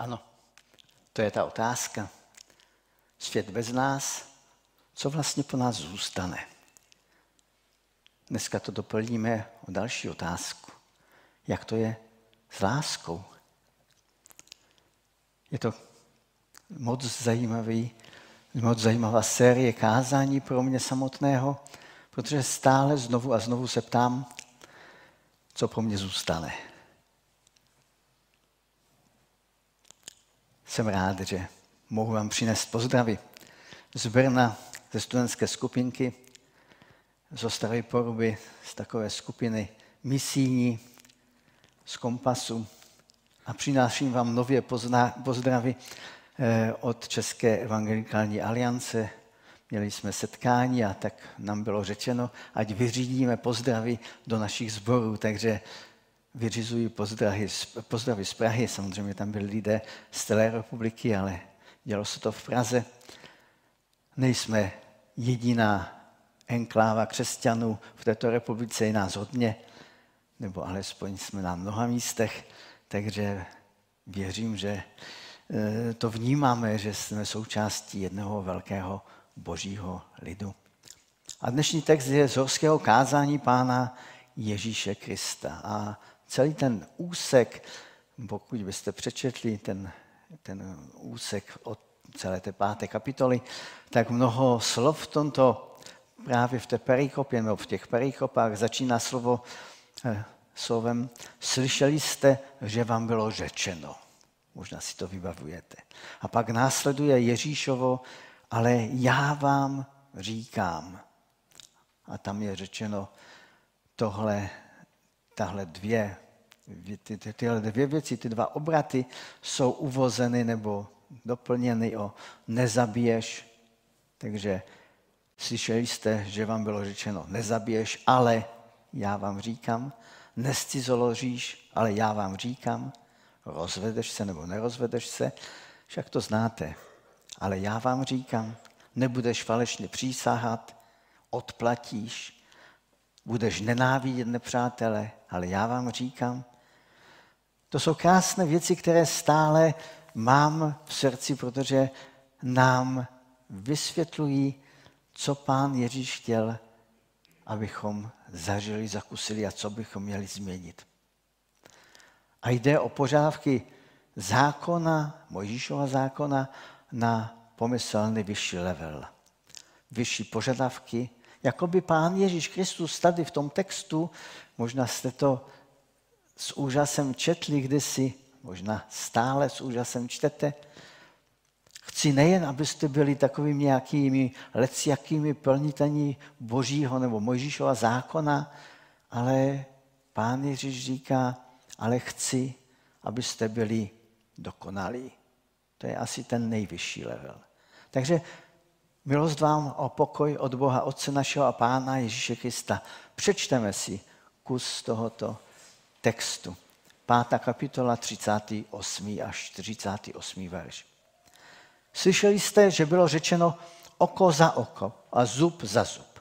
Ano, to je ta otázka. Svět bez nás, co vlastně po nás zůstane? Dneska to doplníme o další otázku. Jak to je s láskou? Je to moc zajímavý, moc zajímavá série kázání pro mě samotného, protože stále znovu a znovu se ptám, co pro mě zůstane. Jsem rád, že mohu vám přinést pozdravy z Brna, ze studentské skupinky, z Ostravy Poruby, z takové skupiny misijní, z Kompasu a přináším vám nově pozdravy eh, od České evangelikální aliance. Měli jsme setkání a tak nám bylo řečeno, ať vyřídíme pozdravy do našich sborů, takže vyřizují pozdravy, pozdravy z Prahy. Samozřejmě tam byli lidé z celé republiky, ale dělo se to v Praze. Nejsme jediná enkláva křesťanů v této republice, je nás hodně, nebo alespoň jsme na mnoha místech, takže věřím, že eh, to vnímáme, že jsme součástí jednoho velkého božího lidu. A dnešní text je z horského kázání pána Ježíše Krista. A celý ten úsek, pokud byste přečetli ten, ten úsek od celé té páté kapitoly, tak mnoho slov v tomto právě v té perikopě, nebo v těch perikopách začíná slovo eh, slovem slyšeli jste, že vám bylo řečeno. Možná si to vybavujete. A pak následuje Ježíšovo, ale já vám říkám. A tam je řečeno tohle, tahle dvě, ty, ty, tyhle dvě věci, ty dva obraty jsou uvozeny nebo doplněny o nezabiješ. Takže slyšeli jste, že vám bylo řečeno nezabiješ, ale já vám říkám, nescizoložíš, ale já vám říkám, rozvedeš se nebo nerozvedeš se, však to znáte. Ale já vám říkám, nebudeš falešně přísahat, odplatíš, budeš nenávidět nepřátele, ale já vám říkám, to jsou krásné věci, které stále mám v srdci, protože nám vysvětlují, co pán Ježíš chtěl abychom zažili, zakusili a co bychom měli změnit. A jde o požádavky zákona, Mojžíšova zákona, na pomyslný vyšší level. Vyšší požadavky, jako by pán Ježíš Kristus tady v tom textu, možná jste to s úžasem četli kdysi, možná stále s úžasem čtete, Chci nejen, abyste byli takovými nějakými leciakými plnitení Božího nebo Mojžíšova zákona, ale Pán Ježíš říká, ale chci, abyste byli dokonalí. To je asi ten nejvyšší level. Takže milost vám o pokoj od Boha Otce našeho a Pána Ježíše Krista. Přečteme si kus tohoto textu. Pátá kapitola, 38. až 48. verš. Slyšeli jste, že bylo řečeno oko za oko a zub za zub.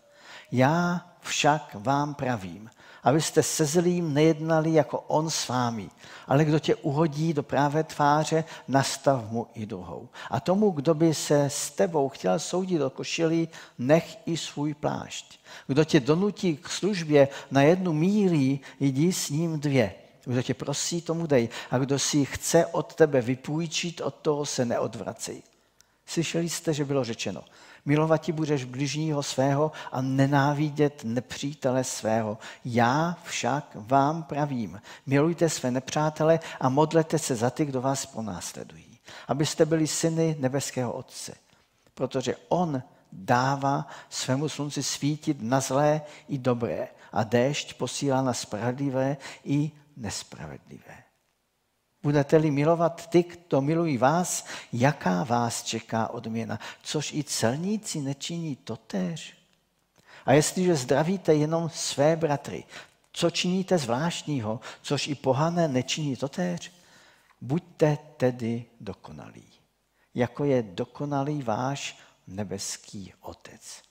Já však vám pravím, abyste se zlým nejednali jako on s vámi, ale kdo tě uhodí do právé tváře, nastav mu i druhou. A tomu, kdo by se s tebou chtěl soudit do košilí, nech i svůj plášť. Kdo tě donutí k službě na jednu mílí, jdi s ním dvě. Kdo tě prosí, tomu dej. A kdo si chce od tebe vypůjčit, od toho se neodvracej. Slyšeli jste, že bylo řečeno, milovat ti budeš bližního svého a nenávidět nepřítele svého. Já však vám pravím, milujte své nepřátele a modlete se za ty, kdo vás ponásledují, abyste byli syny nebeského Otce. Protože On dává svému slunci svítit na zlé i dobré a déšť posílá na spravedlivé i nespravedlivé. Budete-li milovat ty, kdo milují vás, jaká vás čeká odměna? Což i celníci nečiní totéž. A jestliže zdravíte jenom své bratry, co činíte zvláštního, což i pohané nečiní totéž? Buďte tedy dokonalí, jako je dokonalý váš nebeský Otec.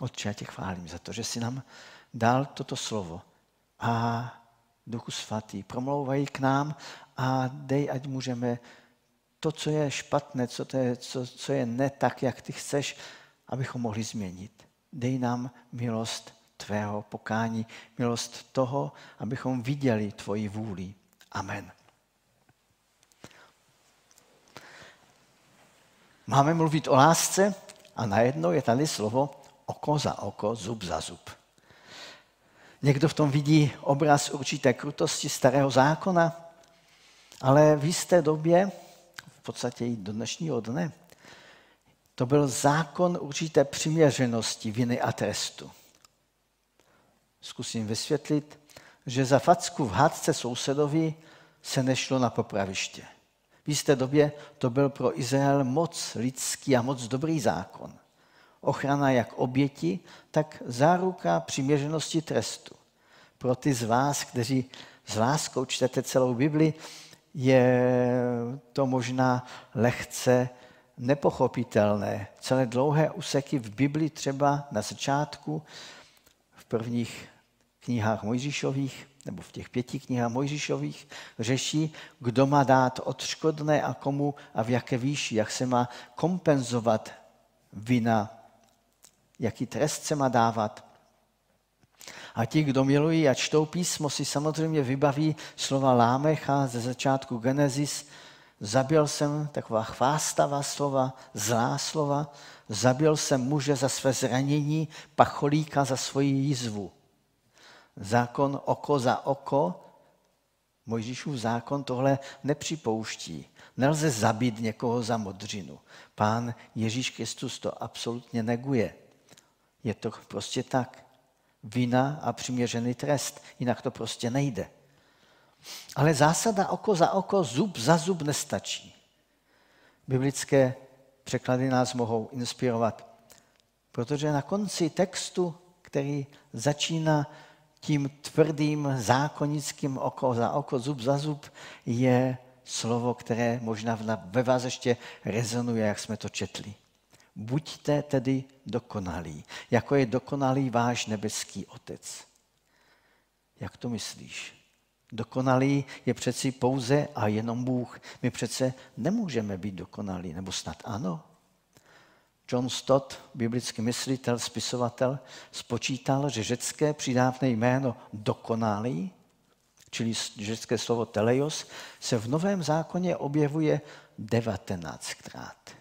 Otče, já tě chválím za to, že jsi nám dal toto slovo a Duchu Svatý, promlouvají k nám a dej, ať můžeme to, co je špatné, co, to je, co, co je ne tak, jak ty chceš, abychom mohli změnit. Dej nám milost tvého pokání, milost toho, abychom viděli tvoji vůli. Amen. Máme mluvit o lásce a najednou je tady slovo oko za oko, zub za zub. Někdo v tom vidí obraz určité krutosti starého zákona, ale v jisté době, v podstatě i do dnešního dne, to byl zákon určité přiměřenosti viny a trestu. Zkusím vysvětlit, že za facku v hádce sousedovi se nešlo na popraviště. V jisté době to byl pro Izrael moc lidský a moc dobrý zákon. Ochrana jak oběti, tak záruka přiměřenosti trestu. Pro ty z vás, kteří s láskou čtete celou Bibli, je to možná lehce nepochopitelné. Celé dlouhé úseky v Bibli třeba na začátku, v prvních knihách Mojžíšových, nebo v těch pěti knihách Mojžíšových, řeší, kdo má dát odškodné a komu a v jaké výši, jak se má kompenzovat vina, jaký trest se má dávat. A ti, kdo milují a čtou písmo, si samozřejmě vybaví slova Lámecha ze začátku Genesis. Zabil jsem taková chvástavá slova, zlá slova. Zabil jsem muže za své zranění, pacholíka za svoji jízvu. Zákon oko za oko, Mojžíšův zákon tohle nepřipouští. Nelze zabít někoho za modřinu. Pán Ježíš Kristus to absolutně neguje. Je to prostě tak. Vina a přiměřený trest. Jinak to prostě nejde. Ale zásada oko za oko, zub za zub nestačí. Biblické překlady nás mohou inspirovat, protože na konci textu, který začíná tím tvrdým zákonickým oko za oko, zub za zub, je slovo, které možná ve vás ještě rezonuje, jak jsme to četli. Buďte tedy dokonalí, jako je dokonalý váš nebeský otec. Jak to myslíš? Dokonalý je přeci pouze a jenom Bůh. My přece nemůžeme být dokonalí, nebo snad ano? John Stott, biblický myslitel, spisovatel, spočítal, že řecké přidávné jméno dokonalý, čili řecké slovo teleios, se v Novém zákoně objevuje 19krát.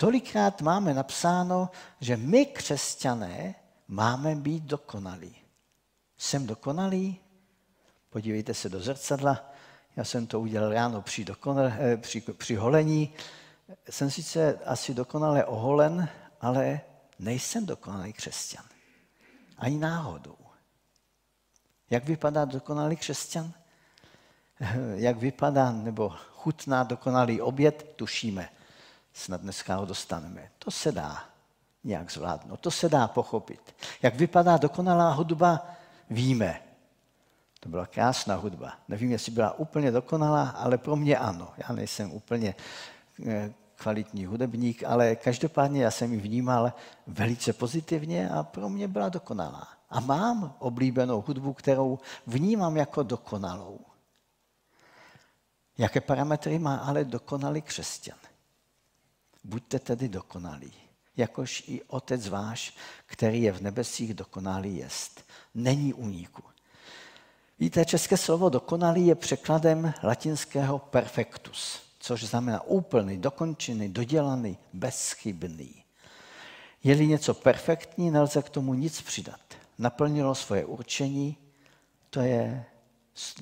Tolikrát máme napsáno, že my, křesťané, máme být dokonalí. Jsem dokonalý? Podívejte se do zrcadla. Já jsem to udělal ráno při, dokonal, eh, při, při holení jsem sice asi dokonale oholen, ale nejsem dokonalý křesťan. Ani náhodou. Jak vypadá dokonalý křesťan? Jak vypadá nebo chutná dokonalý oběd, tušíme. Snad dneska ho dostaneme. To se dá nějak zvládnout, to se dá pochopit. Jak vypadá dokonalá hudba, víme. To byla krásná hudba. Nevím, jestli byla úplně dokonalá, ale pro mě ano. Já nejsem úplně eh, kvalitní hudebník, ale každopádně já jsem ji vnímal velice pozitivně a pro mě byla dokonalá. A mám oblíbenou hudbu, kterou vnímám jako dokonalou. Jaké parametry má ale dokonalý křesťan? Buďte tedy dokonalí, jakož i Otec váš, který je v nebesích dokonalý jest. Není úniku. Víte, české slovo dokonalý je překladem latinského perfectus což znamená úplný, dokončený, dodělaný, bezchybný. Je-li něco perfektní, nelze k tomu nic přidat. Naplnilo svoje určení, to je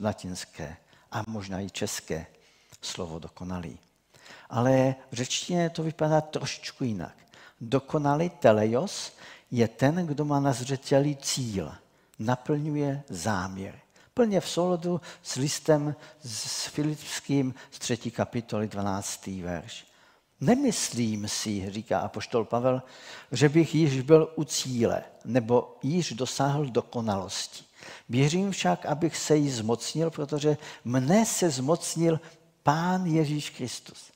latinské a možná i české slovo dokonalý. Ale v řečtině to vypadá trošičku jinak. Dokonalý teleios je ten, kdo má na zřeteli cíl, naplňuje záměr plně v souladu s listem s Filipským z 3. kapitoly 12. verš. Nemyslím si, říká apoštol Pavel, že bych již byl u cíle nebo již dosáhl dokonalosti. Věřím však, abych se jí zmocnil, protože mne se zmocnil Pán Ježíš Kristus.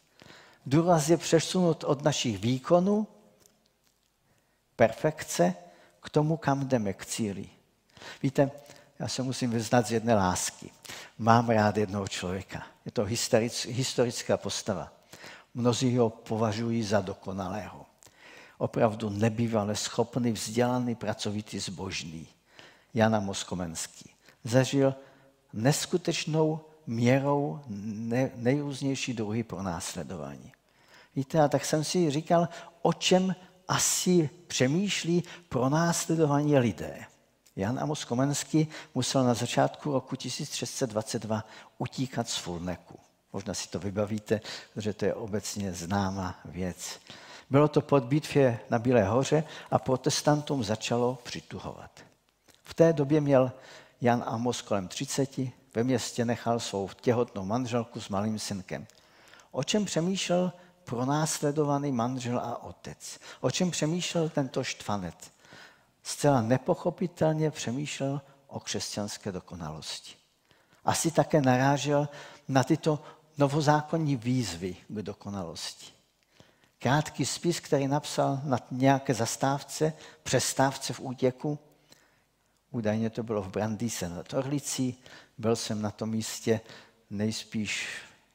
Důraz je přesunut od našich výkonů, perfekce, k tomu, kam jdeme, k cíli. Víte, já se musím vyznat z jedné lásky. Mám rád jednoho člověka. Je to historic, historická postava. Mnozí ho považují za dokonalého. Opravdu nebývalé schopný, vzdělaný, pracovitý, zbožný. Jana Moskomenský. Zažil neskutečnou měrou ne, nejrůznější druhy pro následování. Víte, a tak jsem si říkal, o čem asi přemýšlí pro následování lidé. Jan Amos Komenský musel na začátku roku 1622 utíkat z Fulneku. Možná si to vybavíte, protože to je obecně známá věc. Bylo to pod bitvě na Bílé hoře a protestantům začalo přituhovat. V té době měl Jan Amos kolem 30, ve městě nechal svou těhotnou manželku s malým synkem. O čem přemýšlel pronásledovaný manžel a otec? O čem přemýšlel tento štvanec? Zcela nepochopitelně přemýšlel o křesťanské dokonalosti. Asi také narážel na tyto novozákonní výzvy k dokonalosti. Krátký spis, který napsal na nějaké zastávce, přestávce v útěku, údajně to bylo v Brandýse nad Orlicí, byl jsem na tom místě nejspíš,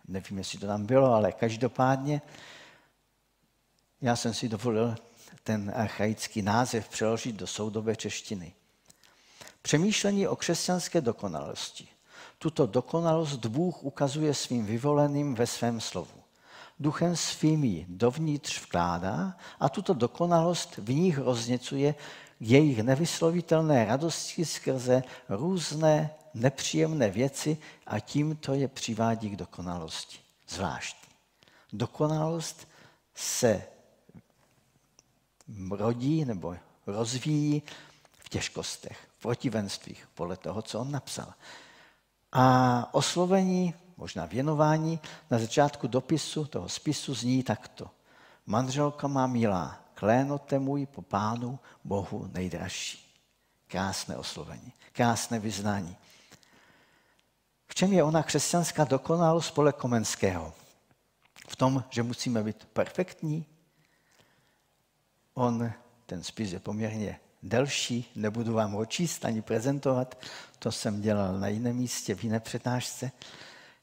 nevím, jestli to tam bylo, ale každopádně já jsem si dovolil ten archaický název přeložit do soudové češtiny. Přemýšlení o křesťanské dokonalosti. Tuto dokonalost Bůh ukazuje svým vyvoleným ve svém slovu. Duchem svým ji dovnitř vkládá a tuto dokonalost v nich rozněcuje jejich nevyslovitelné radosti skrze různé nepříjemné věci a tím to je přivádí k dokonalosti. Zvláštní. Dokonalost se rodí nebo rozvíjí v těžkostech, v protivenstvích, podle toho, co on napsal. A oslovení, možná věnování na začátku dopisu toho spisu zní takto. Manželka má milá, klénote můj po pánu Bohu nejdražší. Krásné oslovení, krásné vyznání. V čem je ona křesťanská dokonalost podle Komenského? V tom, že musíme být perfektní? On, ten spis je poměrně delší, nebudu vám ho číst ani prezentovat, to jsem dělal na jiném místě, v jiné přednášce,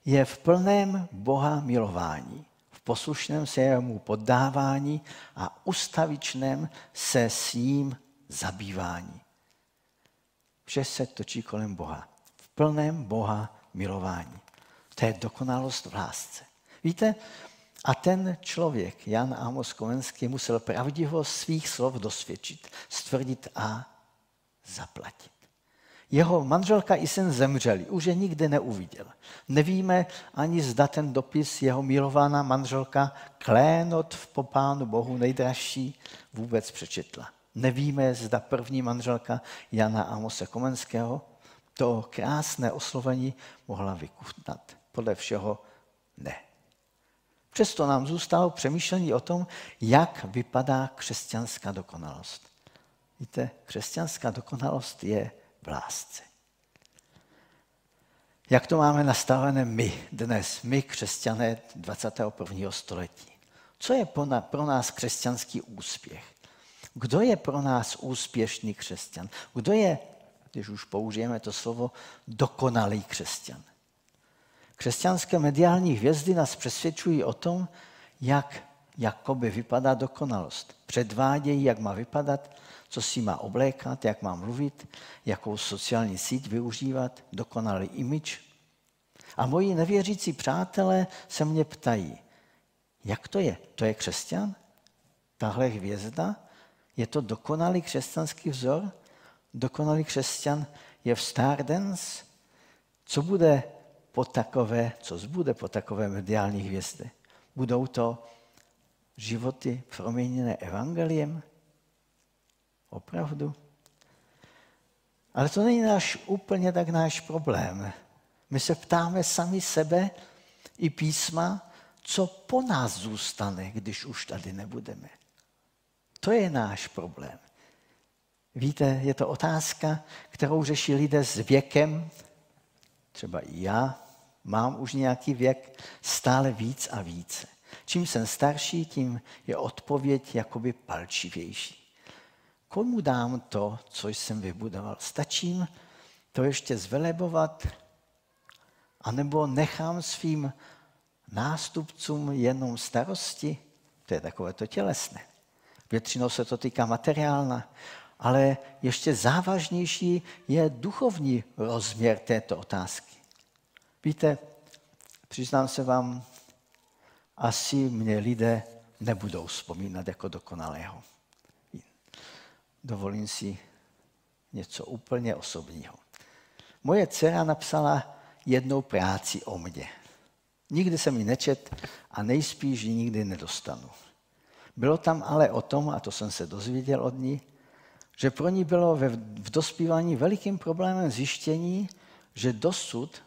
je v plném Boha milování, poslušném se jemu poddávání a ustavičném se s ním zabývání. Vše se točí kolem Boha. V plném Boha milování. To je dokonalost v lásce. Víte, a ten člověk, Jan Amos Komenský, musel pravdivost svých slov dosvědčit, stvrdit a zaplatit. Jeho manželka i syn zemřeli, už je nikdy neuviděl. Nevíme ani zda ten dopis jeho milovaná manželka Klénot v popánu Bohu nejdražší vůbec přečetla. Nevíme, zda první manželka Jana Amose Komenského to krásné oslovení mohla vykutnat. Podle všeho ne. Přesto nám zůstalo přemýšlení o tom, jak vypadá křesťanská dokonalost. Víte, křesťanská dokonalost je v lásce. Jak to máme nastavené my dnes, my křesťané 21. století? Co je pro nás křesťanský úspěch? Kdo je pro nás úspěšný křesťan? Kdo je když už použijeme to slovo, dokonalý křesťan. Křesťanské mediální hvězdy nás přesvědčují o tom, jak jakoby vypadá dokonalost. Předvádějí, jak má vypadat, co si má oblékat, jak má mluvit, jakou sociální síť využívat, dokonalý imič. A moji nevěřící přátelé se mě ptají, jak to je? To je křesťan? Tahle hvězda? Je to dokonalý křesťanský vzor? dokonalý křesťan je v Stardance, co bude po takové, co zbude po takové mediální hvězdy? Budou to životy proměněné evangeliem? Opravdu? Ale to není náš úplně tak náš problém. My se ptáme sami sebe i písma, co po nás zůstane, když už tady nebudeme. To je náš problém. Víte, je to otázka, kterou řeší lidé s věkem, třeba i já, mám už nějaký věk, stále víc a více. Čím jsem starší, tím je odpověď jakoby palčivější. Komu dám to, co jsem vybudoval? Stačím to ještě zvelebovat, anebo nechám svým nástupcům jenom starosti, to je takové to tělesné. Většinou se to týká materiálna, ale ještě závažnější je duchovní rozměr této otázky. Víte, přiznám se vám, asi mě lidé nebudou vzpomínat jako dokonalého. Dovolím si něco úplně osobního. Moje dcera napsala jednou práci o mně. Nikdy jsem ji nečet a nejspíš ji nikdy nedostanu. Bylo tam ale o tom, a to jsem se dozvěděl od ní, že pro ní bylo v dospívání velikým problémem zjištění, že dosud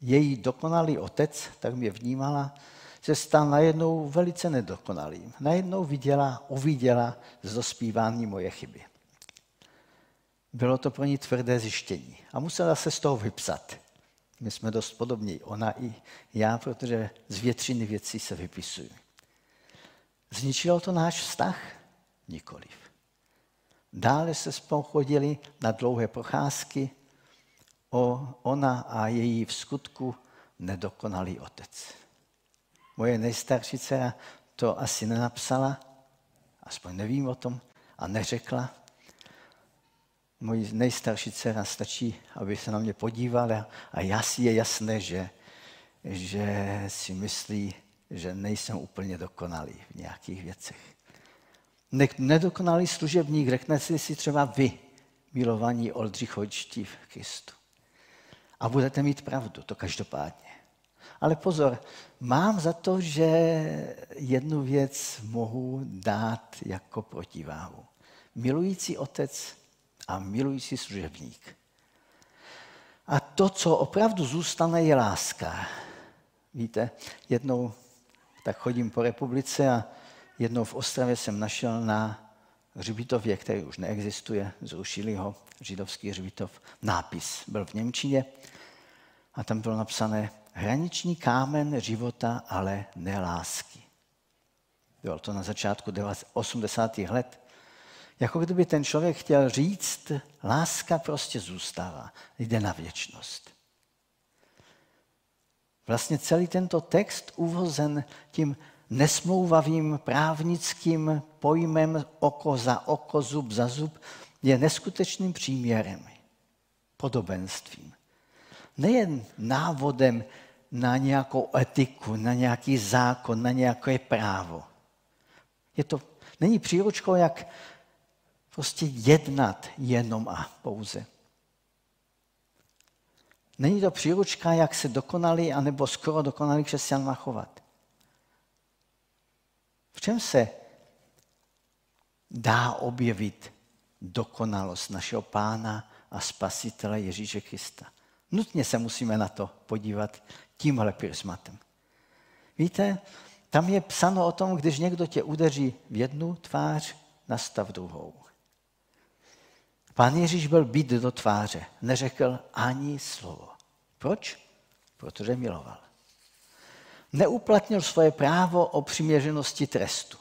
její dokonalý otec, tak mě vnímala, se stal najednou velice nedokonalým. Najednou viděla, uviděla z dospívání moje chyby. Bylo to pro ní tvrdé zjištění a musela se z toho vypsat. My jsme dost podobní, ona i já, protože z většiny věcí se vypisují. Zničilo to náš vztah? Nikoliv. Dále se spolu chodili na dlouhé procházky, o ona a její v skutku nedokonalý otec. Moje nejstarší dcera to asi nenapsala, aspoň nevím o tom, a neřekla. Mojí nejstarší dcera stačí, aby se na mě podívala a já si je jasné, že, že si myslí, že nejsem úplně dokonalý v nějakých věcech. Nedokonalý služebník, řeknete si třeba vy, milovaní Oldřichočtí v Kristu. A budete mít pravdu, to každopádně. Ale pozor, mám za to, že jednu věc mohu dát jako protiváhu. Milující otec a milující služebník. A to, co opravdu zůstane, je láska. Víte, jednou tak chodím po republice a jednou v Ostravě jsem našel na hřbitově, který už neexistuje, zrušili ho, židovský hřbitov, nápis. Byl v Němčině a tam bylo napsané hraniční kámen života, ale ne lásky. Bylo to na začátku 80. let. Jako kdyby ten člověk chtěl říct, láska prostě zůstává, jde na věčnost. Vlastně celý tento text uvozen tím nesmouvavým právnickým pojmem oko za oko, zub za zub, je neskutečným příměrem, podobenstvím. Nejen návodem na nějakou etiku, na nějaký zákon, na nějaké právo. Je to, není příručkou, jak prostě jednat jenom a pouze. Není to příručka, jak se dokonalý, anebo skoro dokonalý křesťan má chovat. V čem se dá objevit dokonalost našeho pána a spasitele Ježíše Krista? Nutně se musíme na to podívat tímhle prismatem. Víte, tam je psáno o tom, když někdo tě udeří v jednu tvář, nastav druhou. Pán Ježíš byl být do tváře, neřekl ani slovo. Proč? Protože miloval. Neuplatnil svoje právo o přiměřenosti trestu.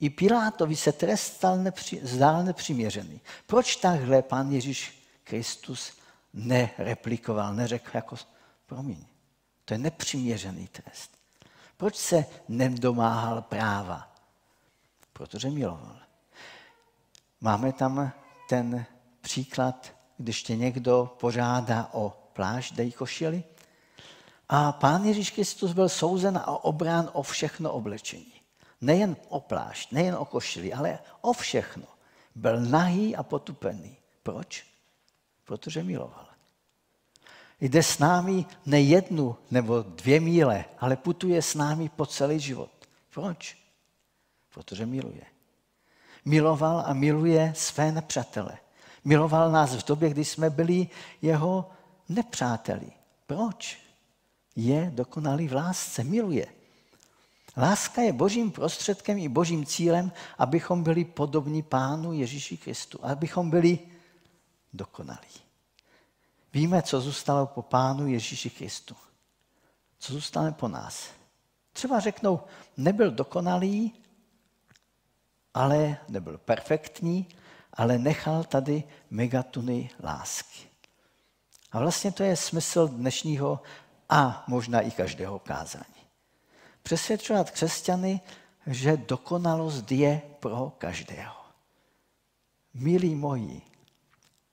I Pilátovi se trest stal nepři, zdál nepřiměřený. Proč takhle pán Ježíš Kristus nereplikoval, neřekl jako, promiň, to je nepřiměřený trest. Proč se nedomáhal práva? Protože miloval. Máme tam ten příklad, když tě někdo požádá o plášť, dej košili. A pán Ježíš Kristus byl souzen a obrán o všechno oblečení. Nejen o plášť, nejen o košili, ale o všechno. Byl nahý a potupený. Proč? Protože miloval. Jde s námi ne jednu nebo dvě míle, ale putuje s námi po celý život. Proč? Protože miluje. Miloval a miluje své nepřátele. Miloval nás v době, kdy jsme byli jeho nepřáteli. Proč? Je dokonalý v lásce, miluje. Láska je božím prostředkem i božím cílem, abychom byli podobní Pánu Ježíši Kristu, abychom byli dokonalí. Víme, co zůstalo po Pánu Ježíši Kristu. Co zůstane po nás. Třeba řeknou, nebyl dokonalý, ale nebyl perfektní, ale nechal tady megatuny lásky. A vlastně to je smysl dnešního a možná i každého kázání. Přesvědčovat křesťany, že dokonalost je pro každého. Milí moji,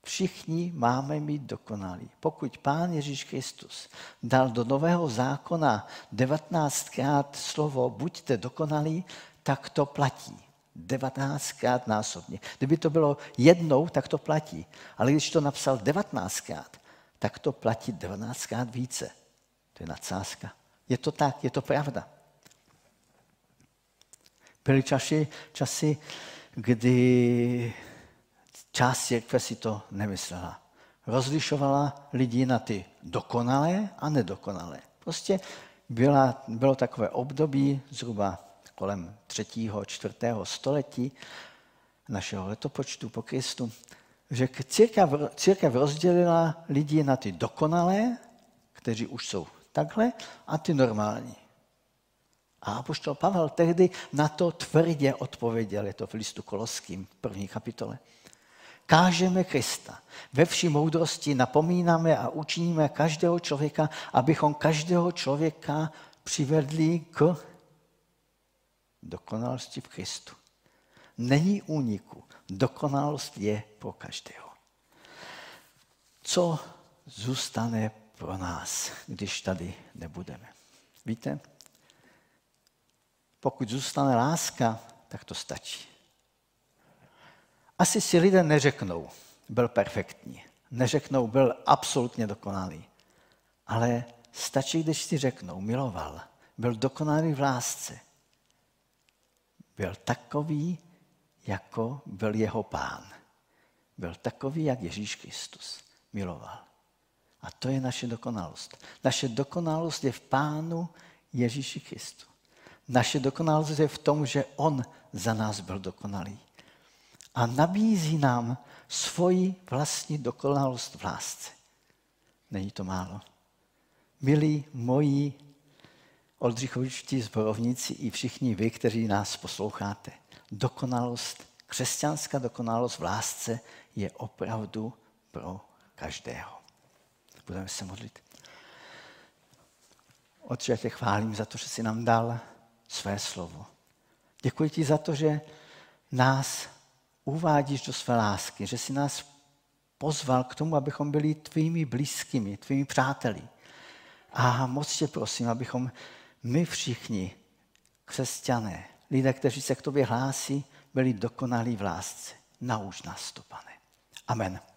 všichni máme mít dokonalý. Pokud Pán Ježíš Kristus dal do Nového zákona 19krát slovo buďte dokonalí, tak to platí. 19krát násobně. Kdyby to bylo jednou, tak to platí. Ale když to napsal 19krát, tak to platí 19krát více. To je nadsázka. Je to tak, je to pravda. Byly časy, časy kdy část církve si to nemyslela. Rozlišovala lidi na ty dokonalé a nedokonalé. Prostě byla, bylo takové období zhruba kolem třetího, čtvrtého století našeho letopočtu po Kristu, že církev, církev rozdělila lidi na ty dokonalé, kteří už jsou takhle, a ty normální. A apoštol Pavel tehdy na to tvrdě odpověděl, je to v listu Koloským, první kapitole. Kážeme Krista. Ve vší moudrosti napomínáme a učiníme každého člověka, abychom každého člověka přivedli k dokonalosti v Kristu. Není úniku. Dokonalost je pro každého. Co zůstane pro nás, když tady nebudeme? Víte, pokud zůstane láska, tak to stačí. Asi si lidé neřeknou, byl perfektní. Neřeknou, byl absolutně dokonalý. Ale stačí, když si řeknou, miloval, byl dokonalý v lásce. Byl takový, jako byl jeho pán. Byl takový, jak Ježíš Kristus miloval. A to je naše dokonalost. Naše dokonalost je v pánu Ježíši Kristu. Naše dokonalost je v tom, že on za nás byl dokonalý. A nabízí nám svoji vlastní dokonalost v lásce. Není to málo. Milí moji oldřichovští zborovníci i všichni vy, kteří nás posloucháte, dokonalost, křesťanská dokonalost v lásce je opravdu pro každého. Budeme se modlit. Otče, já tě chválím za to, že jsi nám dal své slovo. Děkuji ti za to, že nás uvádíš do své lásky, že jsi nás pozval k tomu, abychom byli tvými blízkými, tvými přáteli. A moc tě prosím, abychom my všichni, křesťané, lidé, kteří se k tobě hlásí, byli dokonalí v lásce. Nauč nás to, pane. Amen.